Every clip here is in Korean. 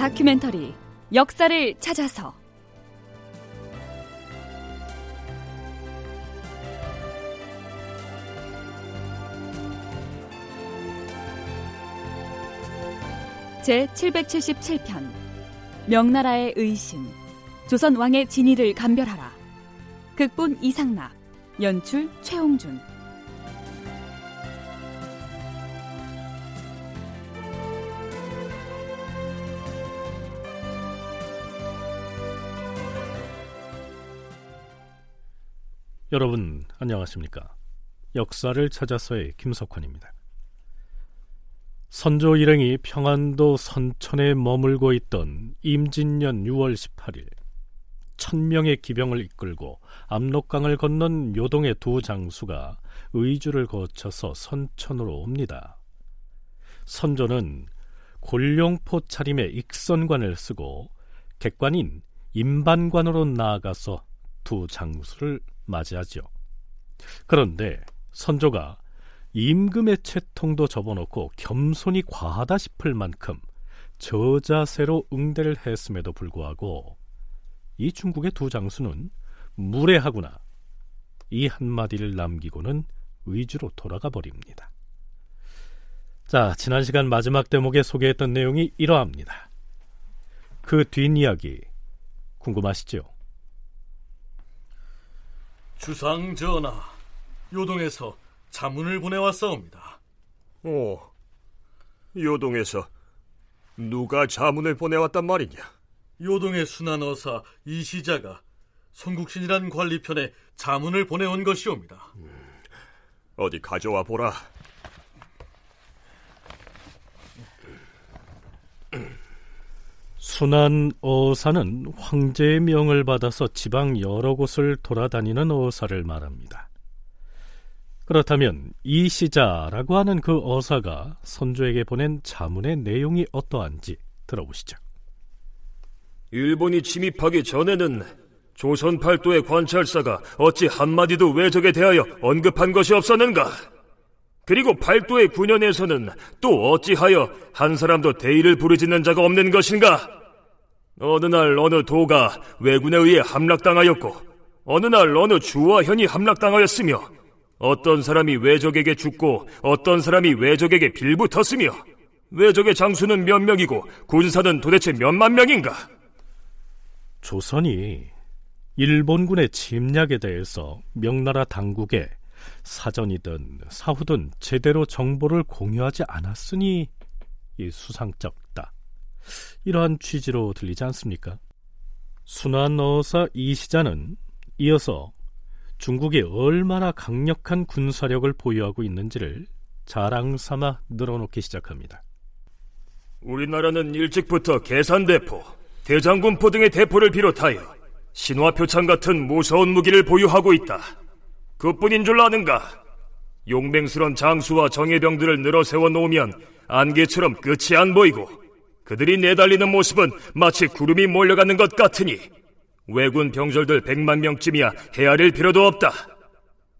다큐멘터리 역사를 찾아서. 제 777편 명나라의 의심 조선 왕의 진위를 감별하라. 극본 이상락 연출 최홍준 여러분 안녕하십니까? 역사를 찾아서의 김석환입니다. 선조 일행이 평안도 선천에 머물고 있던 임진년 6월 18일 천명의 기병을 이끌고 압록강을 건넌 요동의 두 장수가 의주를 거쳐서 선천으로 옵니다. 선조는 골룡포 차림의 익선관을 쓰고 객관인 임반관으로 나아가서 두 장수를 맞이하죠. 그런데 선조가 임금의 채통도 접어놓고 겸손이 과하다 싶을 만큼 저자세로 응대를 했음에도 불구하고 이 중국의 두 장수는 무례하구나 이 한마디를 남기고는 의주로 돌아가 버립니다. 자, 지난 시간 마지막 대목에 소개했던 내용이 이러합니다. 그 뒷이야기 궁금하시죠? 주상 전하, 요동에서 자문을 보내왔사옵니다. 오, 요동에서 누가 자문을 보내왔단 말이냐? 요동의 순한 어사 이시자가 송국신이란 관리편에 자문을 보내온 것이옵니다. 음, 어디 가져와 보라. 순한 어사는 황제의 명을 받아서 지방 여러 곳을 돌아다니는 어사를 말합니다. 그렇다면 이 시자라고 하는 그 어사가 선조에게 보낸 자문의 내용이 어떠한지 들어보시죠. 일본이 침입하기 전에는 조선 팔도의 관찰사가 어찌 한마디도 외적에 대하여 언급한 것이 없었는가? 그리고 팔도의 군현에서는 또 어찌하여 한 사람도 대의를 부르짖는 자가 없는 것인가? 어느 날 어느 도가 왜군에 의해 함락당하였고 어느 날 어느 주와 현이 함락당하였으며 어떤 사람이 외적에게 죽고 어떤 사람이 외적에게 빌붙었으며 외적의 장수는 몇 명이고 군사는 도대체 몇만 명인가? 조선이 일본군의 침략에 대해서 명나라 당국에 사전이든 사후든 제대로 정보를 공유하지 않았으니 수상쩍다. 이러한 취지로 들리지 않습니까? 순환어사 이시자는 이어서 중국이 얼마나 강력한 군사력을 보유하고 있는지를 자랑 삼아 늘어놓기 시작합니다. 우리나라는 일찍부터 계산대포, 대장군포 등의 대포를 비롯하여 신화표창 같은 무서운 무기를 보유하고 있다. 그뿐인 줄 아는가? 용맹스런 장수와 정예병들을 늘어 세워 놓으면 안개처럼 끝이 안 보이고 그들이 내달리는 모습은 마치 구름이 몰려가는 것 같으니 왜군 병졸들 100만 명쯤이야 헤아릴 필요도 없다.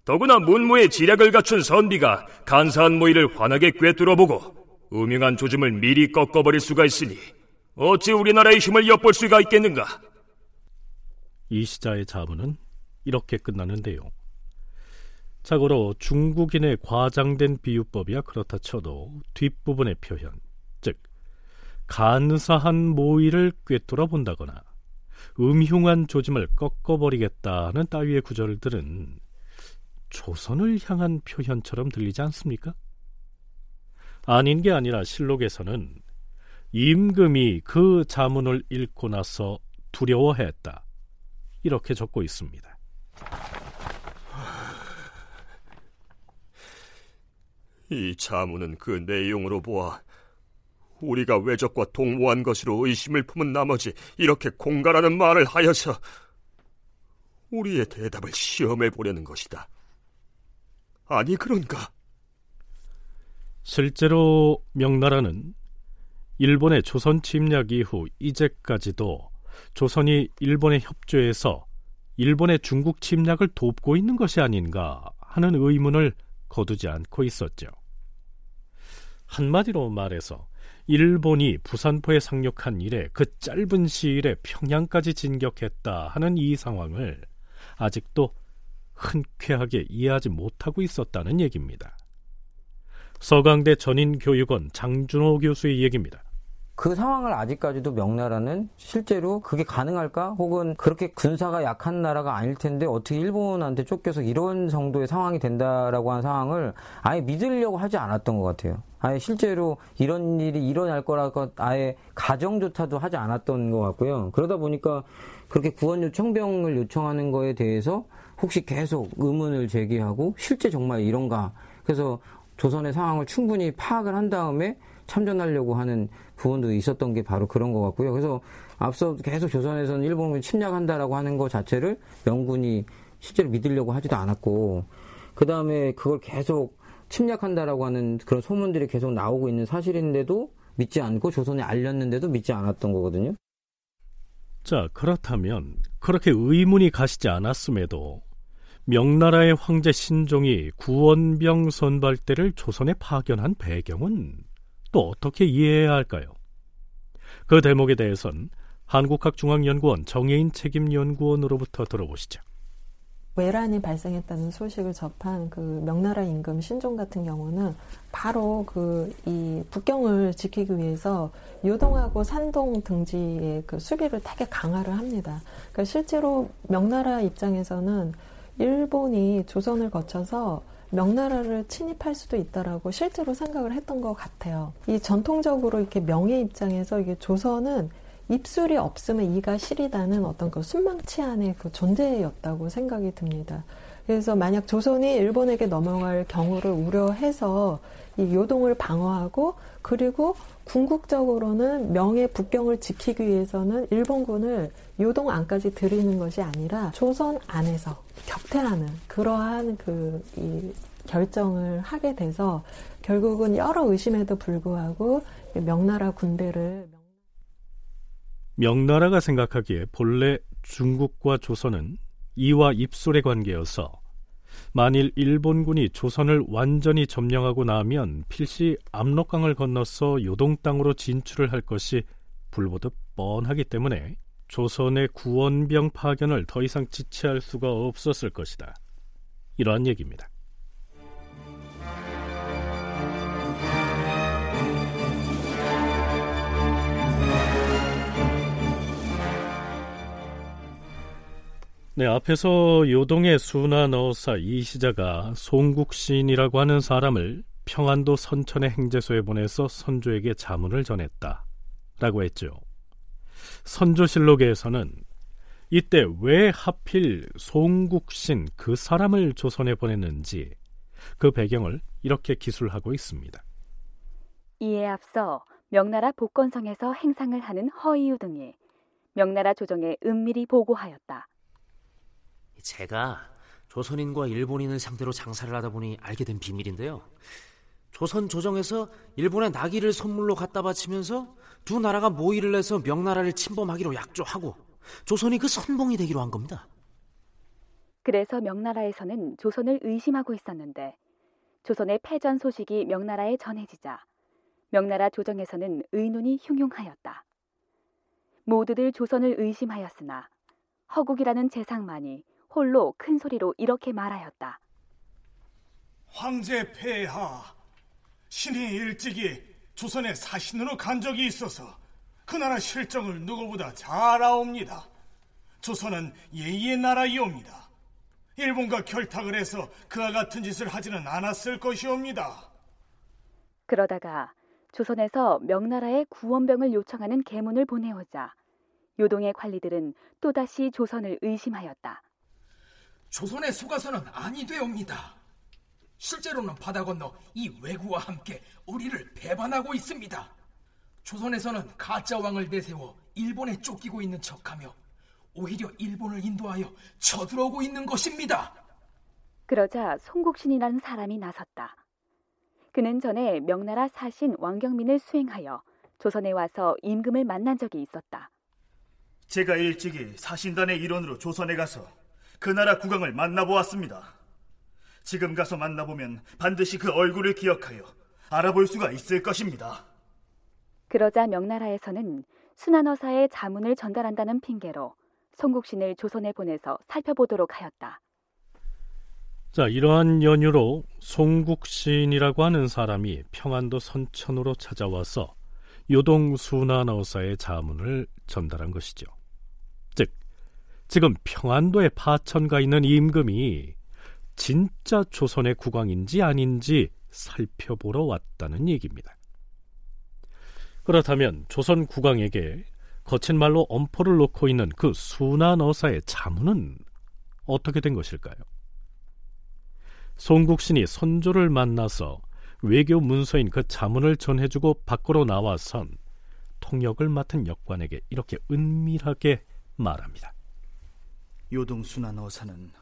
더구나 문무의 지략을 갖춘 선비가 간사한 모의를 환하게 꿰뚫어보고 음흉한 조짐을 미리 꺾어버릴 수가 있으니 어찌 우리나라의 힘을 엿볼 수가 있겠는가? 이 시자의 자문은 이렇게 끝나는데요. 자고로 중국인의 과장된 비유법이야 그렇다 쳐도 뒷부분의 표현, 즉 간사한 모의를 꿰뚫어 본다거나 음흉한 조짐을 꺾어버리겠다는 따위의 구절들은 조선을 향한 표현처럼 들리지 않습니까? 아닌 게 아니라 실록에서는 임금이 그 자문을 읽고 나서 두려워했다. 이렇게 적고 있습니다. 이 자문은 그 내용으로 보아 우리가 외적과 동무한 것으로 의심을 품은 나머지 이렇게 공갈하는 말을 하여서 우리의 대답을 시험해 보려는 것이다. 아니 그런가? 실제로 명나라는 일본의 조선 침략 이후 이제까지도 조선이 일본의 협조해서 일본의 중국 침략을 돕고 있는 것이 아닌가 하는 의문을 거두지 않고 있었죠. 한마디로 말해서 일본이 부산포에 상륙한 이래 그 짧은 시일에 평양까지 진격했다 하는 이 상황을 아직도 흔쾌하게 이해하지 못하고 있었다는 얘기입니다. 서강대 전인교육원 장준호 교수의 얘기입니다. 그 상황을 아직까지도 명나라는 실제로 그게 가능할까? 혹은 그렇게 군사가 약한 나라가 아닐 텐데 어떻게 일본한테 쫓겨서 이런 정도의 상황이 된다라고 하는 상황을 아예 믿으려고 하지 않았던 것 같아요. 아예 실제로 이런 일이 일어날 거라고 아예 가정조차도 하지 않았던 것 같고요. 그러다 보니까 그렇게 구원 요청병을 요청하는 거에 대해서 혹시 계속 의문을 제기하고 실제 정말 이런가? 그래서 조선의 상황을 충분히 파악을 한 다음에 참전하려고 하는 부분도 있었던 게 바로 그런 것 같고요. 그래서 앞서 계속 조선에서는 일본군이 침략한다라고 하는 것 자체를 명군이 실제로 믿으려고 하지도 않았고, 그 다음에 그걸 계속 침략한다라고 하는 그런 소문들이 계속 나오고 있는 사실인데도 믿지 않고 조선에 알렸는데도 믿지 않았던 거거든요. 자, 그렇다면 그렇게 의문이 가시지 않았음에도 명나라의 황제 신종이 구원병 선발대를 조선에 파견한 배경은 또 어떻게 이해해야 할까요? 그 대목에 대해선 한국학중앙연구원 정혜인 책임연구원으로부터 들어보시죠. 외란이 발생했다는 소식을 접한 그 명나라 임금 신종 같은 경우는 바로 그 이 북경을 지키기 위해서 요동하고 산동 등지의 그 수비를 되게 강화를 합니다. 그러니까 실제로 명나라 입장에서는 일본이 조선을 거쳐서 명나라를 침입할 수도 있다라고 실제로 생각을 했던 것 같아요. 이 전통적으로 이렇게 명예 입장에서 이게 조선은 입술이 없으면 이가 시리다는 어떤 그 순망치 안의 그 존재였다고 생각이 듭니다. 그래서 만약 조선이 일본에게 넘어갈 경우를 우려해서 이 요동을 방어하고 그리고 궁극적으로는 명예 북경을 지키기 위해서는 일본군을 요동 안까지 들이는 것이 아니라 조선 안에서 격퇴하는 그러한 그 이 결정을 하게 돼서 결국은 여러 의심에도 불구하고 명나라 군대를 명나라가 생각하기에 본래 중국과 조선은 이와 입술의 관계여서 만일 일본군이 조선을 완전히 점령하고 나면 필시 압록강을 건너서 요동 땅으로 진출을 할 것이 불보듯 뻔하기 때문에 조선의 구원병 파견을 더 이상 지체할 수가 없었을 것이다. 이러한 얘기입니다. 네, 앞에서 요동의 수나너사 이시자가 송국신이라고 하는 사람을 평안도 선천의 행제소에 보내서 선조에게 자문을 전했다. 라고 했죠. 선조실록에서는 이때 왜 하필 송국신 그 사람을 조선에 보냈는지 그 배경을 이렇게 기술하고 있습니다. 이에 앞서 명나라 복건성에서 행상을 하는 허이유 등이 명나라 조정에 은밀히 보고하였다. 제가 조선인과 일본인을 상대로 장사를 하다 보니 알게 된 비밀인데요. 조선 조정에서 일본의 나귀를 선물로 갖다 바치면서 두 나라가 모의를 해서 명나라를 침범하기로 약조하고 조선이 그 선봉이 되기로 한 겁니다. 그래서 명나라에서는 조선을 의심하고 있었는데 조선의 패전 소식이 명나라에 전해지자 명나라 조정에서는 의논이 흉흉하였다. 모두들 조선을 의심하였으나 허국이라는 재상만이 홀로 큰 소리로 이렇게 말하였다. 황제 폐하, 신이 일찍이 조선의 사신으로 간 적이 있어서 그 나라 실정을 누구보다 잘 아옵니다. 조선은 예의의 나라이옵니다. 일본과 결탁을 해서 그와 같은 짓을 하지는 않았을 것이옵니다. 그러다가 조선에서 명나라에 구원병을 요청하는 계문을 보내오자 요동의 관리들은 또다시 조선을 의심하였다. 조선에 속아서는 아니 되옵니다. 실제로는 바다 건너 이 왜구와 함께 우리를 배반하고 있습니다. 조선에서는 가짜 왕을 내세워 일본에 쫓기고 있는 척하며 오히려 일본을 인도하여 쳐들어오고 있는 것입니다. 그러자 송국신이라는 사람이 나섰다. 그는 전에 명나라 사신 왕경민을 수행하여 조선에 와서 임금을 만난 적이 있었다. 제가 일찍이 사신단의 일원으로 조선에 가서 그 나라 국왕을 만나보았습니다. 지금 가서 만나보면 반드시 그 얼굴을 기억하여 알아볼 수가 있을 것입니다. 그러자 명나라에서는 순환어사의 자문을 전달한다는 핑계로 송국신을 조선에 보내서 살펴보도록 하였다. 자, 이러한 연유로 송국신이라고 하는 사람이 평안도 선천으로 찾아와서 요동 순환어사의 자문을 전달한 것이죠. 즉, 지금 평안도에 파천가 있는 임금이 진짜 조선의 국왕인지 아닌지 살펴보러 왔다는 얘기입니다. 그렇다면 조선 국왕에게 거친 말로 엄포를 놓고 있는 그 순환어사의 자문은 어떻게 된 것일까요? 송국신이 선조를 만나서 외교 문서인 그 자문을 전해주고 밖으로 나와선 통역을 맡은 역관에게 이렇게 은밀하게 말합니다. 요동순환 어사는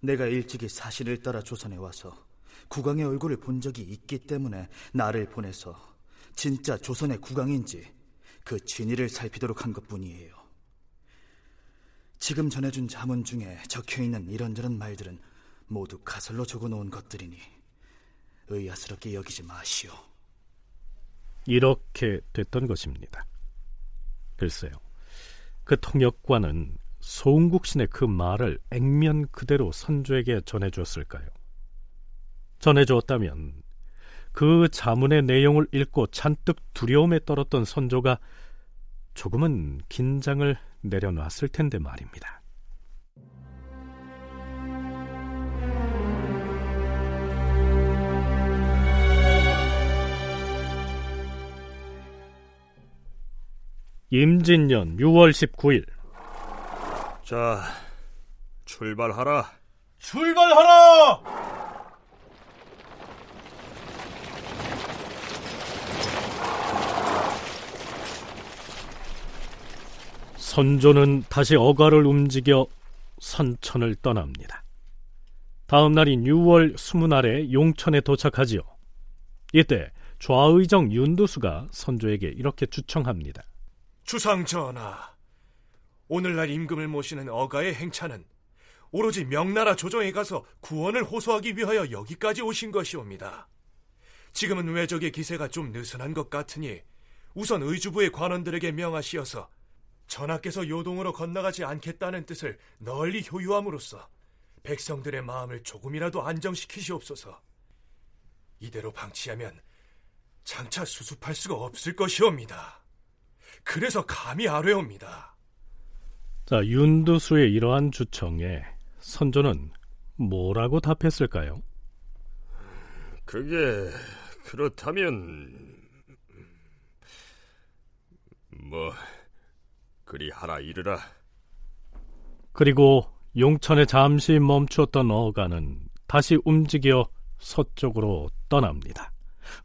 내가 일찍이 사실을 따라 조선에 와서 국왕의 얼굴을 본 적이 있기 때문에 나를 보내서 진짜 조선의 국왕인지 그 진위를 살피도록 한 것뿐이에요. 지금 전해준 자문 중에 적혀있는 이런저런 말들은 모두 가설로 적어놓은 것들이니 의아스럽게 여기지 마시오. 이렇게 됐던 것입니다. 글쎄요. 그 통역관은 송국신의 그 말을 액면 그대로 선조에게 전해주었을까요? 전해주었다면 그 자문의 내용을 읽고 잔뜩 두려움에 떨었던 선조가 조금은 긴장을 내려놨을 텐데 말입니다. 임진년 6월 19일 자, 출발하라. 출발하라! 선조는 다시 어가를 움직여 선천을 떠납니다. 다음 날인 6월 20날에 용천에 도착하지요. 이때 좌의정 윤두수가 선조에게 이렇게 주청합니다. 주상 전하, 오늘날 임금을 모시는 어가의 행차는 오로지 명나라 조정에 가서 구원을 호소하기 위하여 여기까지 오신 것이옵니다. 지금은 외적의 기세가 좀 느슨한 것 같으니 우선 의주부의 관원들에게 명하시어서 전하께서 요동으로 건너가지 않겠다는 뜻을 널리 효유함으로써 백성들의 마음을 조금이라도 안정시키시옵소서. 이대로 방치하면 장차 수습할 수가 없을 것이옵니다. 그래서 감히 아뢰옵니다. 자, 윤두수의 이러한 주청에 선조는 뭐라고 답했을까요? 그게 그렇다면 뭐 그리 하라 이르라. 그리고 용천에 잠시 멈추었던 어가는 다시 움직여 서쪽으로 떠납니다.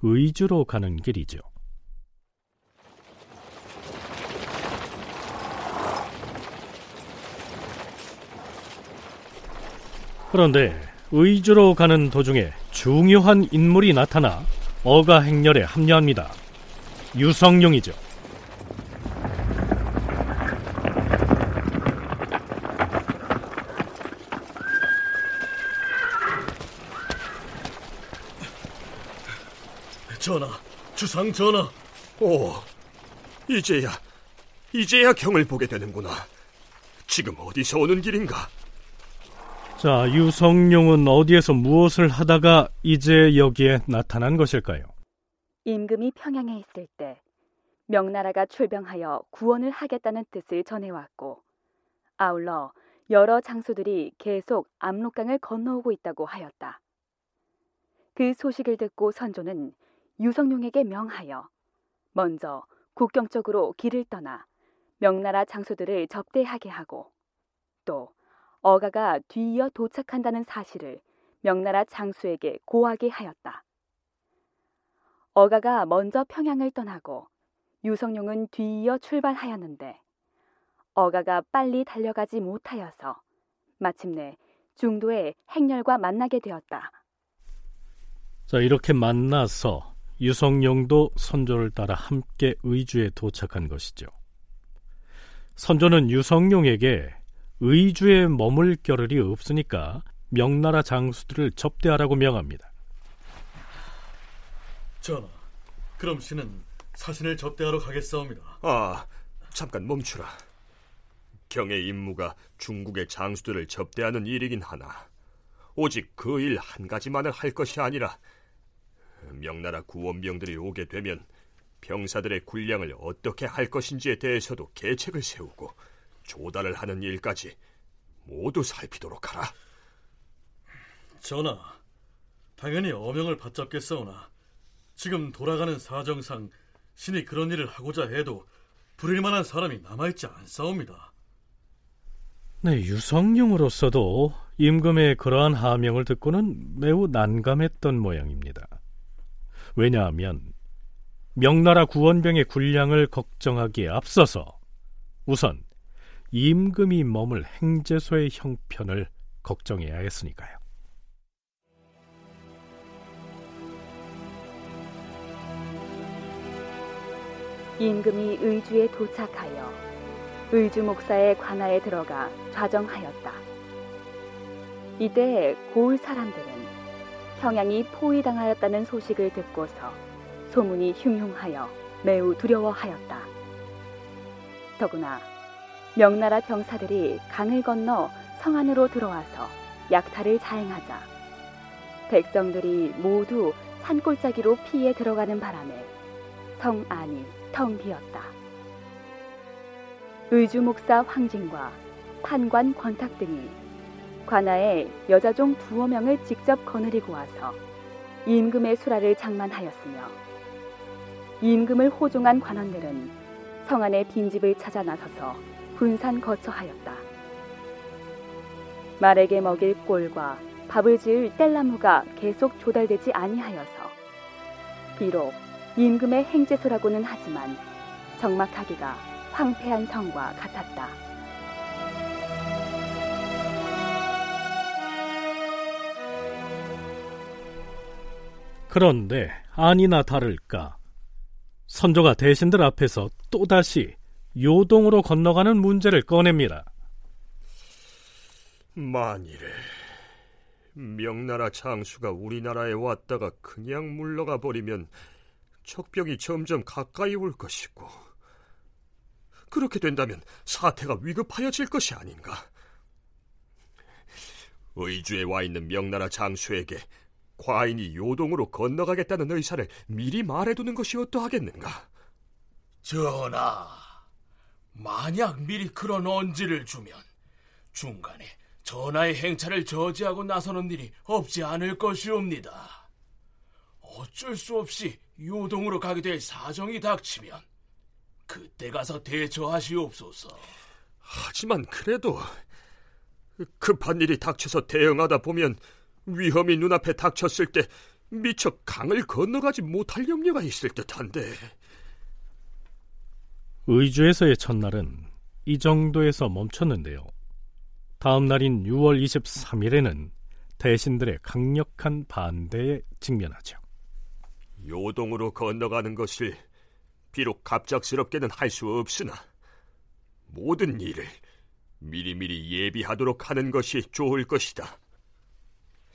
의주로 가는 길이죠. 그런데 의주로 가는 도중에 중요한 인물이 나타나 어가 행렬에 합류합니다. 유성룡이죠. 전하, 주상 전하. 오, 이제야, 이제야 경을 보게 되는구나. 지금 어디서 오는 길인가? 자, 유성룡은 어디에서 무엇을 하다가 이제 여기에 나타난 것일까요? 임금이 평양에 있을 때 명나라가 출병하여 구원을 하겠다는 뜻을 전해왔고 아울러 여러 장소들이 계속 압록강을 건너오고 있다고 하였다. 그 소식을 듣고 선조는 유성룡에게 명하여 먼저 국경 쪽으로 길을 떠나 명나라 장소들을 접대하게 하고 또 어가가 뒤이어 도착한다는 사실을 명나라 장수에게 고하게 하였다. 어가가 먼저 평양을 떠나고 유성룡은 뒤이어 출발하였는데 어가가 빨리 달려가지 못하여서 마침내 중도에 행렬과 만나게 되었다. 자, 이렇게 만나서 유성룡도 선조를 따라 함께 의주에 도착한 것이죠. 선조는 유성룡에게 의주에 머물 겨를이 없으니까 명나라 장수들을 접대하라고 명합니다. 전하, 그럼 씨는 사신을 접대하러 가겠사옵니다. 아, 잠깐 멈추라. 경의 임무가 중국의 장수들을 접대하는 일이긴 하나 오직 그 일 한 가지만을 할 것이 아니라 명나라 구원병들이 오게 되면 병사들의 군량을 어떻게 할 것인지에 대해서도 계책을 세우고 조달을 하는 일까지 모두 살피도록 하라. 전하, 당연히 어명을 받잡겠사오나 지금 돌아가는 사정상 신이 그런 일을 하고자 해도 부릴 만한 사람이 남아있지 않사옵니다. 네, 유성룡으로서도 임금의 그러한 하명을 듣고는 매우 난감했던 모양입니다. 왜냐하면 명나라 구원병의 군량을 걱정하기에 앞서서 우선 임금이 머물 행제소의 형편을 걱정해야 했으니까요. 임금이 의주에 도착하여 의주 목사의 관하에 들어가 좌정하였다. 이때 고을 사람들은 평양이 포위당하였다는 소식을 듣고서 소문이 흉흉하여 매우 두려워하였다. 더구나 명나라 병사들이 강을 건너 성 안으로 들어와서 약탈을 자행하자 백성들이 모두 산골짜기로 피해 들어가는 바람에 성 안이 텅 비었다. 의주 목사 황진과 판관 권탁 등이 관아에 여자종 두어 명을 직접 거느리고 와서 임금의 수라를 장만하였으며 임금을 호종한 관원들은 성 안의 빈집을 찾아 나서서 분산 거처하였다. 말에게 먹일 꼴과 밥을 지을 뗄나무가 계속 조달되지 아니하여서 비록 임금의 행제소라고는 하지만 정막하기가 황폐한 성과 같았다. 그런데 아니나 다를까 선조가 대신들 앞에서 또다시 요동으로 건너가는 문제를 꺼냅니다. 만일에 명나라 장수가 우리나라에 왔다가 그냥 물러가 버리면 적병이 점점 가까이 올 것이고 그렇게 된다면 사태가 위급하여질 것이 아닌가. 의주에 와 있는 명나라 장수에게 과인이 요동으로 건너가겠다는 의사를 미리 말해두는 것이 어떠하겠는가? 전하, 만약 미리 그런 언지를 주면 중간에 전하의 행차를 저지하고 나서는 일이 없지 않을 것이옵니다. 어쩔 수 없이 요동으로 가게 될 사정이 닥치면 그때 가서 대처하시옵소서. 하지만 그래도 급한 일이 닥쳐서 대응하다 보면 위험이 눈앞에 닥쳤을 때 미처 강을 건너가지 못할 염려가 있을 듯한데. 의주에서의 첫날은 이 정도에서 멈췄는데요. 다음 날인 6월 23일에는 대신들의 강력한 반대에 직면하죠. 요동으로 건너가는 것을 비록 갑작스럽게는 할 수 없으나 모든 일을 미리미리 예비하도록 하는 것이 좋을 것이다.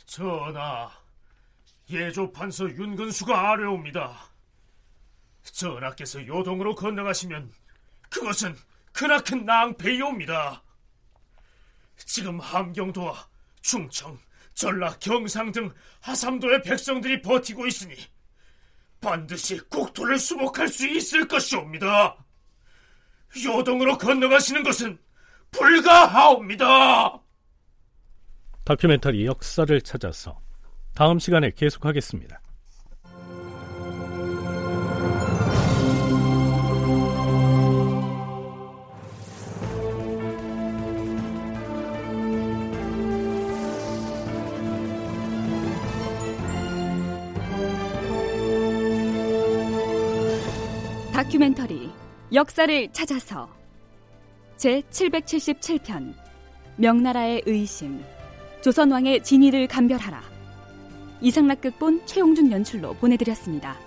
전하, 예조판서 윤근수가 아뢰옵니다. 전하께서 요동으로 건너가시면 그것은 크나큰 낭패이옵니다. 지금 함경도와 충청, 전라, 경상 등 하삼도의 백성들이 버티고 있으니 반드시 국토를 수복할 수 있을 것이옵니다. 요동으로 건너가시는 것은 불가하옵니다. 다큐멘터리 역사를 찾아서 다음 시간에 계속하겠습니다. 역사를 찾아서 제 777편 명나라의 의심 조선왕의 진위를 감별하라 이상락극본 최용준 연출로 보내드렸습니다.